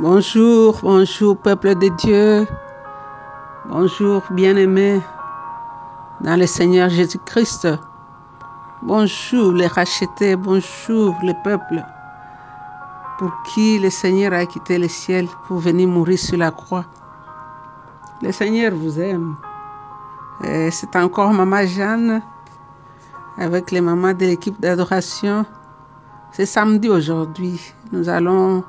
Bonjour, bonjour peuple de Dieu. Bonjour bien-aimés dans le Seigneur Jésus-Christ. Bonjour les rachetés, bonjour le peuple pour qui le Seigneur a quitté le ciel pour venir mourir sur la croix. Le Seigneur vous aime. C'est encore Maman Jeanne avec les mamans de l'équipe d'adoration. C'est samedi aujourd'hui. Nous allons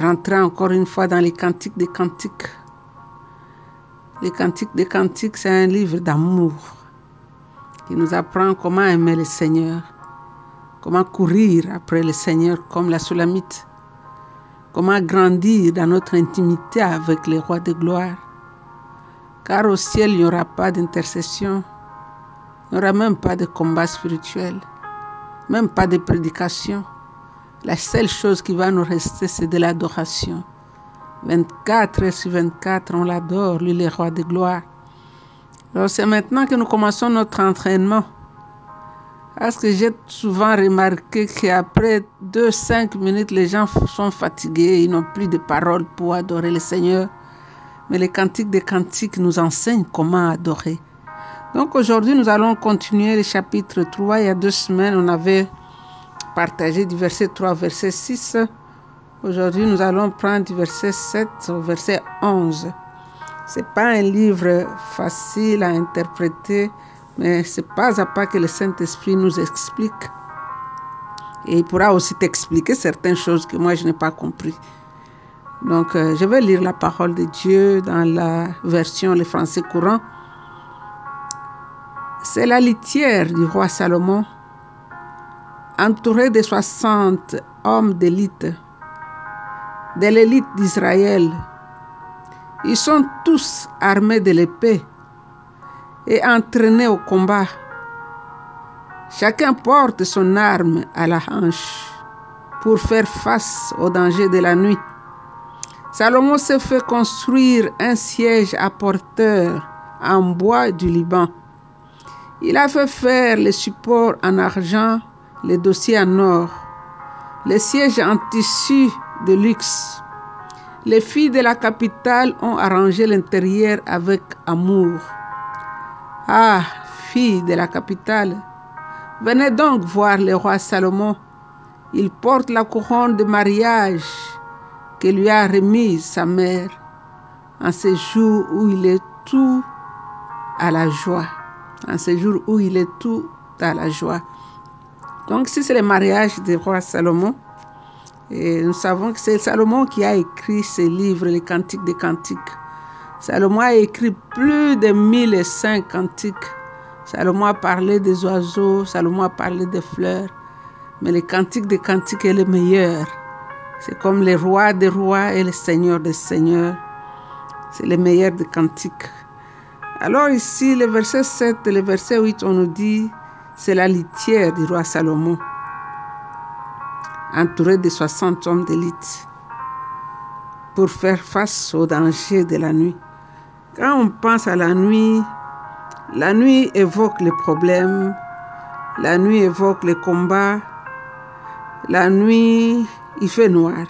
rentrer encore une fois dans les cantiques des cantiques. Les cantiques des cantiques, c'est un livre d'amour qui nous apprend comment aimer le Seigneur, comment courir après le Seigneur comme la Sulamite, comment grandir dans notre intimité avec les rois de gloire. Car au ciel, il n'y aura pas d'intercession, il n'y aura même pas de combat spirituel, même pas de prédication. La seule chose qui va nous rester, c'est de l'adoration. 24 heures sur 24, on l'adore, lui, le roi de gloire. Alors c'est maintenant que nous commençons notre entraînement. Parce que j'ai souvent remarqué qu'après 2-5 minutes, les gens sont fatigués, ils n'ont plus de paroles pour adorer le Seigneur. Mais les cantiques des cantiques nous enseignent comment adorer. Donc aujourd'hui, nous allons continuer le chapitre 3. Il y a deux semaines, on avait partagé du verset 3 au verset 6. Aujourd'hui, nous allons prendre du verset 7 au verset 11. C'est pas un livre facile à interpréter, mais c'est pas à pas que le Saint-Esprit nous explique. Et il pourra aussi t'expliquer certaines choses que moi je n'ai pas compris. Donc, euh, je vais lire la parole de Dieu dans la version le français courant. C'est la litière du roi Salomon, entouré de 60 hommes d'élite, de l'élite d'Israël. Ils sont tous armés de l'épée et entraînés au combat. Chacun porte son arme à la hanche pour faire face aux dangers de la nuit. Salomon s'est fait construire un siège à porteur en bois du Liban. Il a fait faire les supports en argent, les dossiers en or, les sièges en tissu de luxe. Les filles de la capitale ont arrangé l'intérieur avec amour. Ah, filles de la capitale, venez donc voir le roi Salomon. Il porte la couronne de mariage que lui a remise sa mère en ce jour où il est tout à la joie. En ce jour où il est tout à la joie. Donc, si c'est le mariage du roi Salomon, et nous savons que c'est Salomon qui a écrit ce livre, les Cantiques des Cantiques. Salomon a écrit plus de 1005 cantiques. Salomon a parlé des oiseaux, Salomon a parlé des fleurs. Mais les Cantiques des Cantiques est le meilleur. C'est comme le roi des rois et le seigneur des seigneurs. C'est le meilleur des cantiques. Alors ici, le verset 7 et le verset 8, on nous dit, c'est la litière du roi Salomon, entouré de 60 hommes d'élite, pour faire face aux dangers de la nuit. Quand on pense à la nuit, la nuit évoque les problèmes, la nuit évoque les combats, la nuit, il fait noir.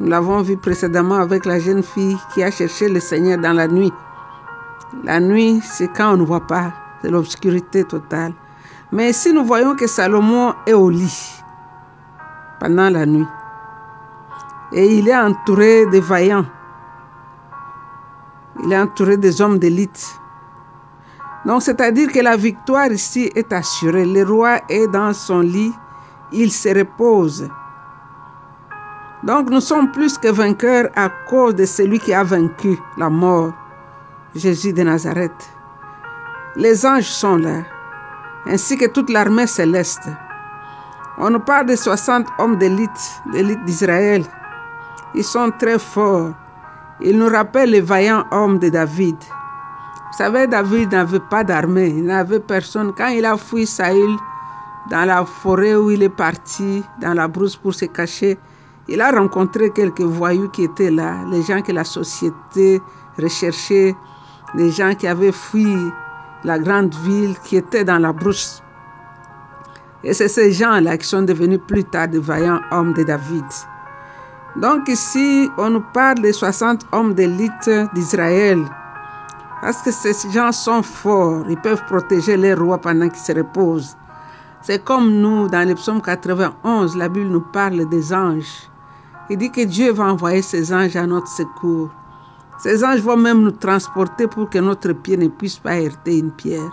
Nous l'avons vu précédemment avec la jeune fille qui a cherché le Seigneur dans la nuit. La nuit, c'est quand on ne voit pas, c'est l'obscurité totale. Mais ici, nous voyons que Salomon est au lit pendant la nuit. Et il est entouré de vaillants. Il est entouré des hommes d'élite. Donc, c'est-à-dire que la victoire ici est assurée. Le roi est dans son lit, il se repose. Donc, nous sommes plus que vainqueurs à cause de celui qui a vaincu la mort, Jésus de Nazareth. Les anges sont là, ainsi que toute l'armée céleste. On nous parle de 60 hommes d'élite, d'élite d'Israël. Ils sont très forts. Ils nous rappellent les vaillants hommes de David. Vous savez, David n'avait pas d'armée, il n'avait personne. Quand il a fui Saül dans la forêt où il est parti, dans la brousse pour se cacher, il a rencontré quelques voyous qui étaient là, les gens que la société recherchait, les gens qui avaient fui la grande ville, qui étaient dans la brousse. Et c'est ces gens-là qui sont devenus plus tard de vaillants hommes de David. Donc ici, on nous parle des 60 hommes d'élite d'Israël. Parce que ces gens sont forts, ils peuvent protéger les rois pendant qu'ils se reposent. C'est comme nous, dans le psaume 91, la Bible nous parle des anges. Il dit que Dieu va envoyer ses anges à notre secours. Ces anges vont même nous transporter pour que notre pied ne puisse pas heurter une pierre.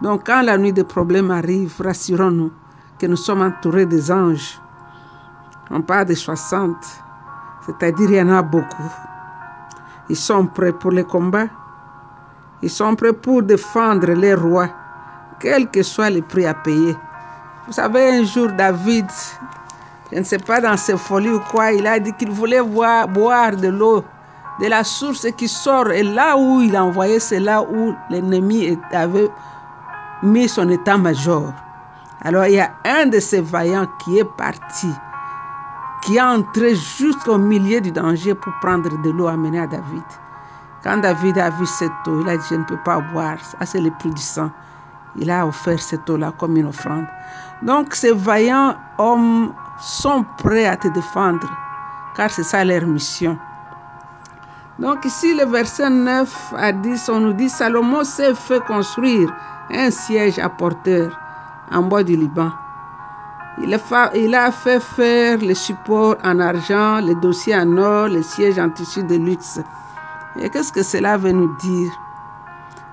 Donc quand la nuit des problèmes arrive, rassurons-nous que nous sommes entourés des anges. On parle de 60, c'est-à-dire il y en a beaucoup. Ils sont prêts pour le combat. Ils sont prêts pour défendre les rois, quel que soit le prix à payer. Vous savez, un jour, David, je ne sais pas dans ses folies ou quoi, il a dit qu'il voulait boire, boire de l'eau de la source qui sort. Et là où il a envoyé, c'est là où l'ennemi avait mis son état-major. Alors il y a un de ces vaillants qui est parti, qui est entré jusqu'au milieu du danger pour prendre de l'eau amenée à David. Quand David a vu cette eau, il a dit, je ne peux pas boire, ça c'est le prix du sang. Il a offert cette eau-là comme une offrande. Donc ces vaillants hommes sont prêts à te défendre, car c'est ça leur mission. Donc ici, le verset 9 à 10, on nous dit, Salomon s'est fait construire un siège à porteur en bois du Liban. Il a, fait faire les supports en argent, les dossiers en or, les sièges en tissu de luxe. Et qu'est-ce que cela veut nous dire?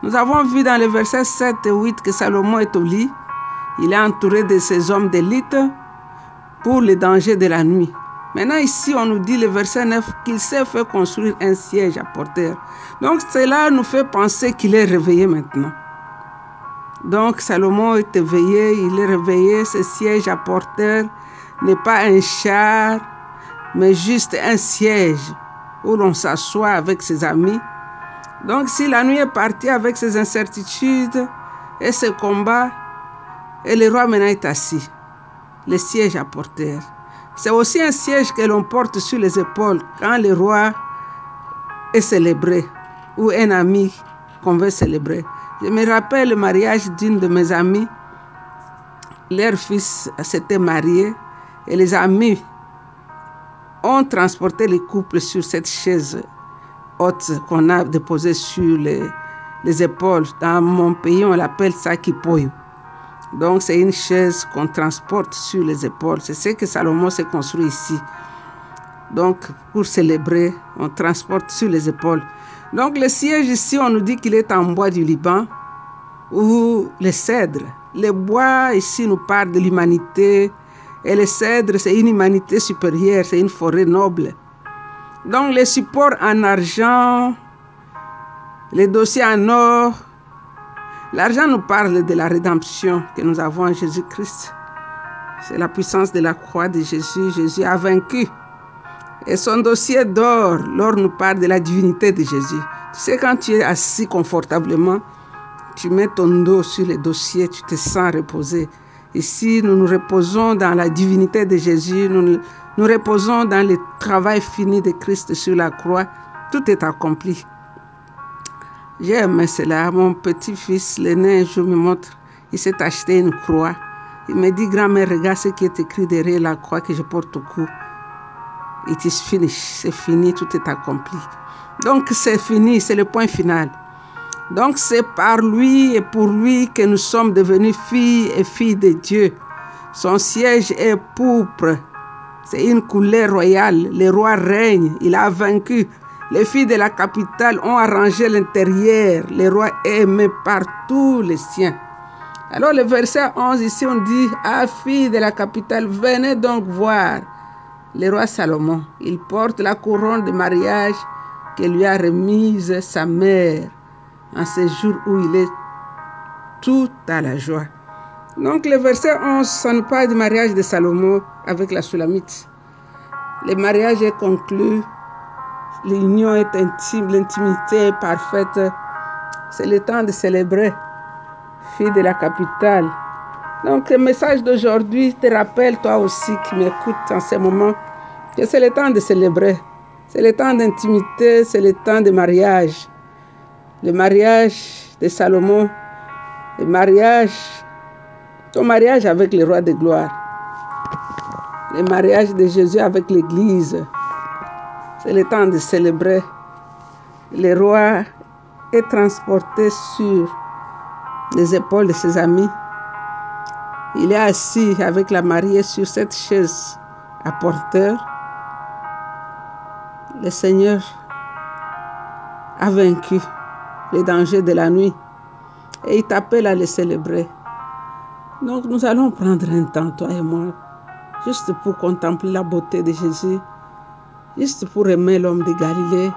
Nous avons vu dans les versets 7 et 8 que Salomon est au lit. Il est entouré de ses hommes d'élite pour les dangers de la nuit. Maintenant ici, on nous dit le verset 9 qu'il s'est fait construire un siège à porteur. Donc cela nous fait penser qu'il est réveillé maintenant. Donc Salomon est éveillé, il est réveillé, ce siège à porteur n'est pas un char, mais juste un siège où l'on s'assoit avec ses amis. Donc si la nuit est partie avec ses incertitudes et ses combats, et le roi maintenant est assis, le siège à porteur. C'est aussi un siège que l'on porte sur les épaules quand le roi est célébré ou un ami qu'on veut célébrer. Je me rappelle le mariage d'une de mes amies. Leur fils s'était marié et les amis ont transporté les couples sur cette chaise haute qu'on a déposée sur les, les épaules. Dans mon pays, on l'appelle ça. Donc c'est une chaise qu'on transporte sur les épaules. C'est ce que Salomon s'est construit ici. Donc pour célébrer, on transporte sur les épaules. Donc le siège ici, on nous dit qu'il est en bois du Liban ou les cèdres. Les bois ici nous parlent de l'humanité et les cèdres, c'est une humanité supérieure, c'est une forêt noble. Donc les supports en argent, les dossiers en or, L'argent nous parle de la rédemption que nous avons en Jésus-Christ. C'est la puissance de la croix de Jésus. Jésus a vaincu. Et son dossier d'or, l'or nous parle de la divinité de Jésus. Tu sais, quand tu es assis confortablement, tu mets ton dos sur le dossier, tu te sens reposé. Ici, nous nous reposons dans la divinité de Jésus, nous nous reposons dans le travail fini de Christ sur la croix. Tout est accompli. J'aime cela. Mon petit-fils, l'aîné, je me montre, il s'est acheté une croix. Il me dit, grand-mère, regarde ce qui est écrit derrière la croix que je porte au cou. It is finished. C'est fini, tout est accompli. Donc c'est fini, c'est le point final. Donc c'est par lui et pour lui que nous sommes devenus filles et filles de Dieu. Son siège est pourpre. C'est une couleur royale. Le roi règne. Il a vaincu. Les filles de la capitale ont arrangé l'intérieur. Le roi aimé par tous les siens. Alors le verset 11 ici on dit, Ah filles de la capitale, venez donc voir le roi Salomon. Il porte la couronne de mariage que lui a remise sa mère en ce jour où il est tout à la joie. Donc le verset 11, ça nous parle du mariage de Salomon avec la Sulamite. Le mariage est conclu L'union est intime, l'intimité est parfaite. C'est le temps de célébrer, fille de la capitale. Donc le message d'aujourd'hui te rappelle, toi aussi qui m'écoutes en ce moment, que c'est le temps de célébrer. C'est le temps d'intimité, c'est le temps de mariage. Le mariage de Salomon, le mariage, ton mariage avec le roi de gloire. Le mariage de Jésus avec l'Église. C'est le temps de célébrer. Le roi est transporté sur les épaules de ses amis. Il est assis avec la mariée sur cette chaise à porteur. Le Seigneur a vaincu les dangers de la nuit et il t'appelle à les célébrer. Donc nous allons prendre un temps, toi et moi, juste pour contempler la beauté de Jésus, juste pour aimer l'homme de Galilée,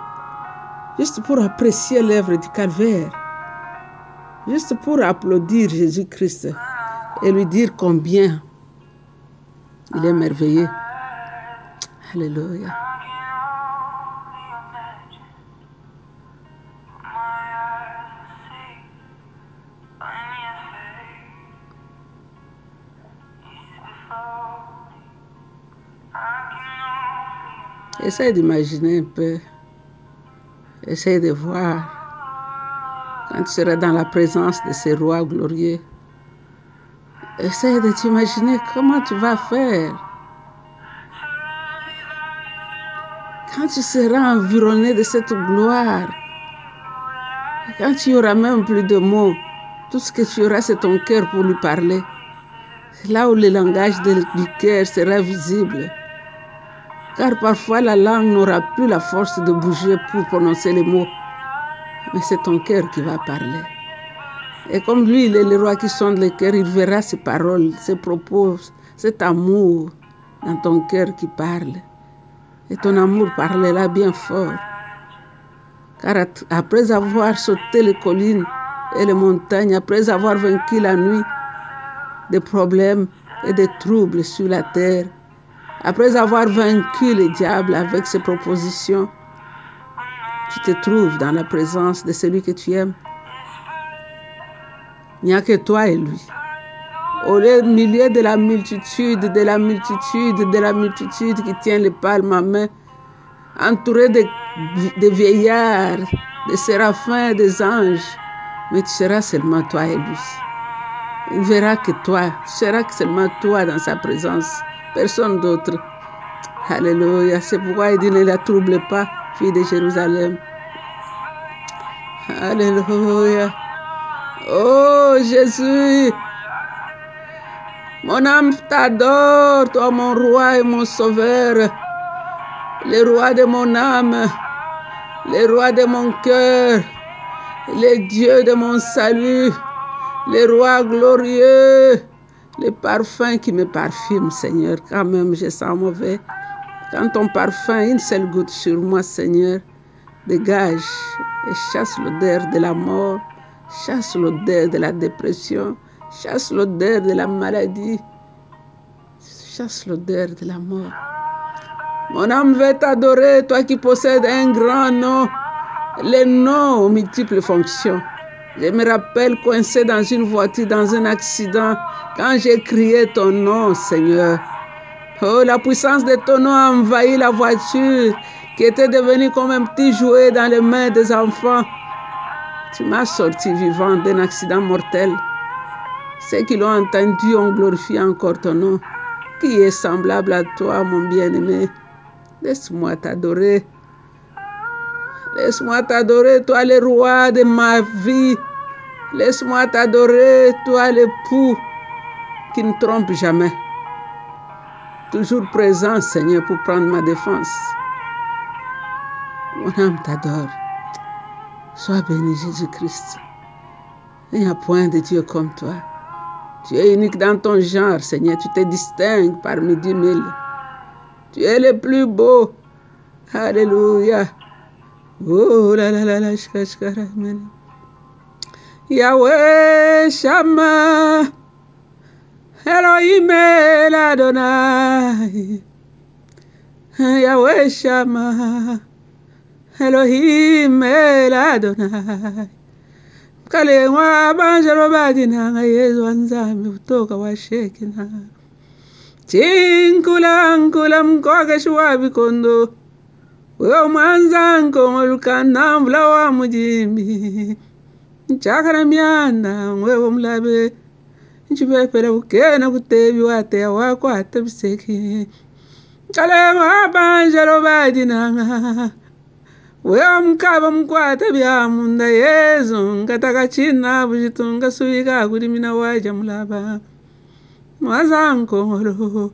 juste pour apprécier l'œuvre du calvaire, juste pour applaudir Jésus-Christ et lui dire combien il est merveilleux. Alléluia. Essaye d'imaginer un peu. Essaye de voir quand tu seras dans la présence de ces rois glorieux. Essaye de t'imaginer comment tu vas faire. Quand tu seras environné de cette gloire, quand tu auras même plus de mots, tout ce que tu auras, c'est ton cœur pour lui parler. Là où le langage du cœur sera visible. Car parfois la langue n'aura plus la force de bouger pour prononcer les mots. Mais c'est ton cœur qui va parler. Et comme lui, il est le roi qui sonde le cœur, il verra ses paroles, ses propos, cet amour dans ton cœur qui parle. Et ton amour parlera bien fort. Car après avoir sauté les collines et les montagnes, après avoir vaincu la nuit, des problèmes et des troubles sur la terre, après avoir vaincu le diable avec ses propositions, tu te trouves dans la présence de celui que tu aimes. Il n'y a que toi et lui. Au milieu de la multitude, de la multitude, de la multitude qui tient les palmes à main, entouré de, vieillards, de séraphins, des anges, mais tu seras seulement toi et lui. Il verra que toi, tu seras seulement toi dans sa présence personne d'autre. Alléluia. C'est pourquoi il dit ne la trouble pas, fille de Jérusalem. Alléluia. Oh Jésus. Mon âme t'adore, toi mon roi et mon sauveur. Le roi de mon âme. Le roi de mon cœur. Le Dieu de mon salut. Le roi glorieux le parfum qui me parfume, Seigneur, quand même je sens mauvais. Quand ton parfum, une seule goutte sur moi, Seigneur, dégage et chasse l'odeur de la mort, chasse l'odeur de la dépression, chasse l'odeur de la maladie, chasse l'odeur de la mort. Mon âme veut t'adorer, toi qui possèdes un grand nom, les noms aux multiples fonctions. Je me rappelle coincé dans une voiture, dans un accident, quand j'ai crié ton nom, Seigneur. Oh, la puissance de ton nom a envahi la voiture qui était devenue comme un petit jouet dans les mains des enfants. Tu m'as sorti vivant d'un accident mortel. Ceux qui l'ont entendu ont glorifié encore ton nom. Qui est semblable à toi, mon bien-aimé Laisse-moi t'adorer. Laisse-moi t'adorer, toi le roi de ma vie. Laisse-moi t'adorer, toi l'époux qui ne trompe jamais. Toujours présent, Seigneur, pour prendre ma défense. Mon âme t'adore. Sois béni, Jésus-Christ. Il n'y a point de Dieu comme toi. Tu es unique dans ton genre, Seigneur. Tu te distingues parmi dix mille. Tu es le plus beau. Alléluia. Oh la la la la shashkaramana. Yahweh Shammah. Elohim El Adonai. Yahweh Shammah. Elohim El Adonai. Mkalewa banjalo badinanga Yesu anzami kutoka washekina. Chinkula nkula mkoke shwabi kondo. Wewe mwenzangu mulukana mbula wa mujimbi. Nchakara myana wewe mulabe. Nchipepera bukena kutebi wateya wakwata biseke nkalema banjalo badinanga wewe mukaba mukwata byamunda yezu ngataka china bujitunga suika kulimina waja mulaba. Mwazankoolo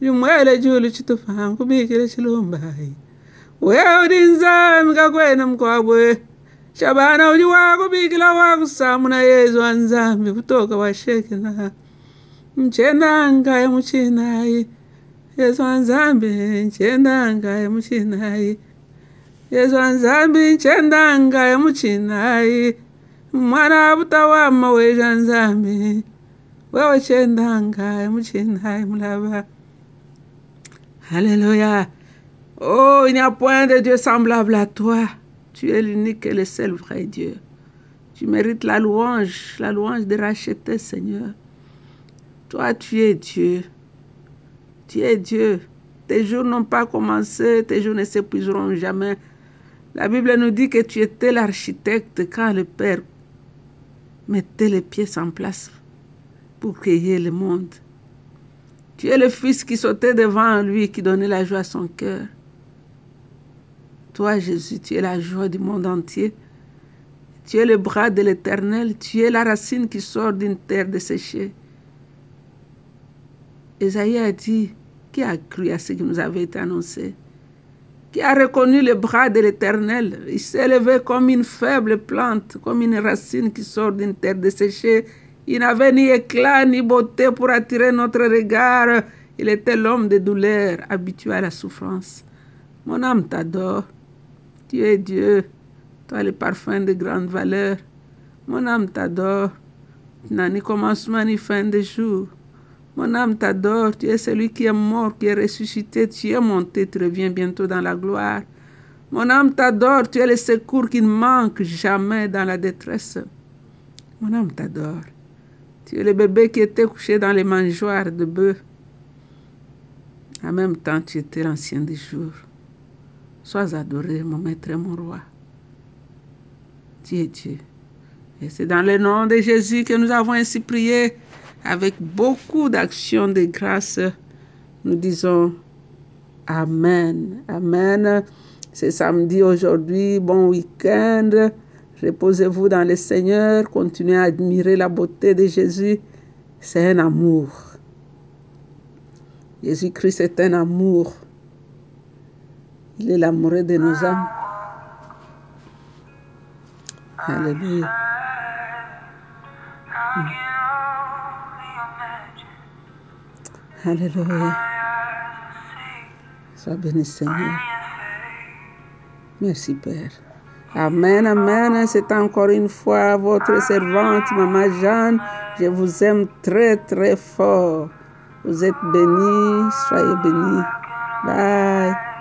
limwele julu chitupangu bikile chilumbayi wewe udinza mkakwena mkwabwe shabana uji wakubikila wakusamuna yezu anzambi kutoka washekina mchenanga muchinayi yesu anzambi nchendanga muchinayi yesu anzambi nchendanga muchinayi mwana butawama weja nzambi wewe chendanga muchinayi mulaba Alléluia. Oh, il n'y a point de Dieu semblable à toi. Tu es l'unique et le seul vrai Dieu. Tu mérites la louange, la louange de racheter, Seigneur. Toi, tu es Dieu. Tu es Dieu. Tes jours n'ont pas commencé, tes jours ne s'épuiseront jamais. La Bible nous dit que tu étais l'architecte quand le Père mettait les pieds en place pour créer le monde. Tu es le Fils qui sautait devant lui, qui donnait la joie à son cœur. Toi, Jésus, tu es la joie du monde entier. Tu es le bras de l'Éternel. Tu es la racine qui sort d'une terre desséchée. Esaïe a dit, qui a cru à ce qui nous avait été annoncé? Qui a reconnu le bras de l'Éternel? Il s'est levé comme une faible plante, comme une racine qui sort d'une terre desséchée. Il n'avait ni éclat ni beauté pour attirer notre regard. Il était l'homme de douleur, habitué à la souffrance. Mon âme t'adore. Tu es Dieu. Toi, le parfum de grande valeur. Mon âme t'adore. Tu n'as ni commencement ni fin de jour. Mon âme t'adore. Tu es celui qui est mort, qui est ressuscité. Tu es monté, tu reviens bientôt dans la gloire. Mon âme t'adore. Tu es le secours qui ne manque jamais dans la détresse. Mon âme t'adore. Tu es le bébé qui était couché dans les mangeoires de bœufs. En même temps, tu étais l'ancien des jours. Sois adoré, mon maître et mon roi. Tu es Dieu. Et c'est dans le nom de Jésus que nous avons ainsi prié avec beaucoup d'actions de grâce. Nous disons Amen. Amen. C'est samedi aujourd'hui. Bon week-end. Reposez-vous dans le Seigneur. Continuez à admirer la beauté de Jésus. C'est un amour. Jésus-Christ est un amour. De nos âmes. Alléluia. Alléluia. Sois béni Seigneur. Merci Père. Amen, amen. C'est encore une fois votre servante, Maman Jeanne. Je vous aime très, très fort. Vous êtes bénis. Soyez bénis. Bye.